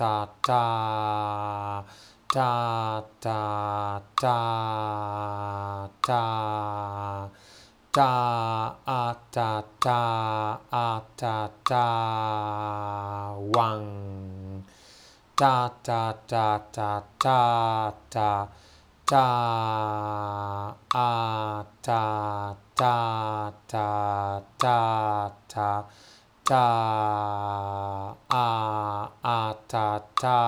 ta ta ta ta ta ta ta a ta ta a ta ta one ta ta ta ta ta ta ta a ta ta ta ta ta ta a ta ta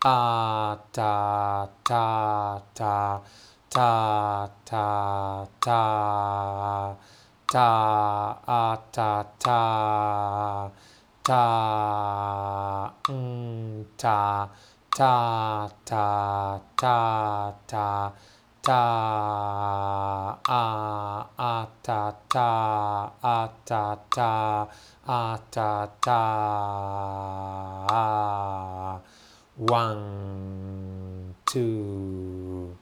a ta ta ta ta ta ta ta a ta ta ta mm, ta ta ta ta ta ta a a ta ta a ta ta a ta ta one two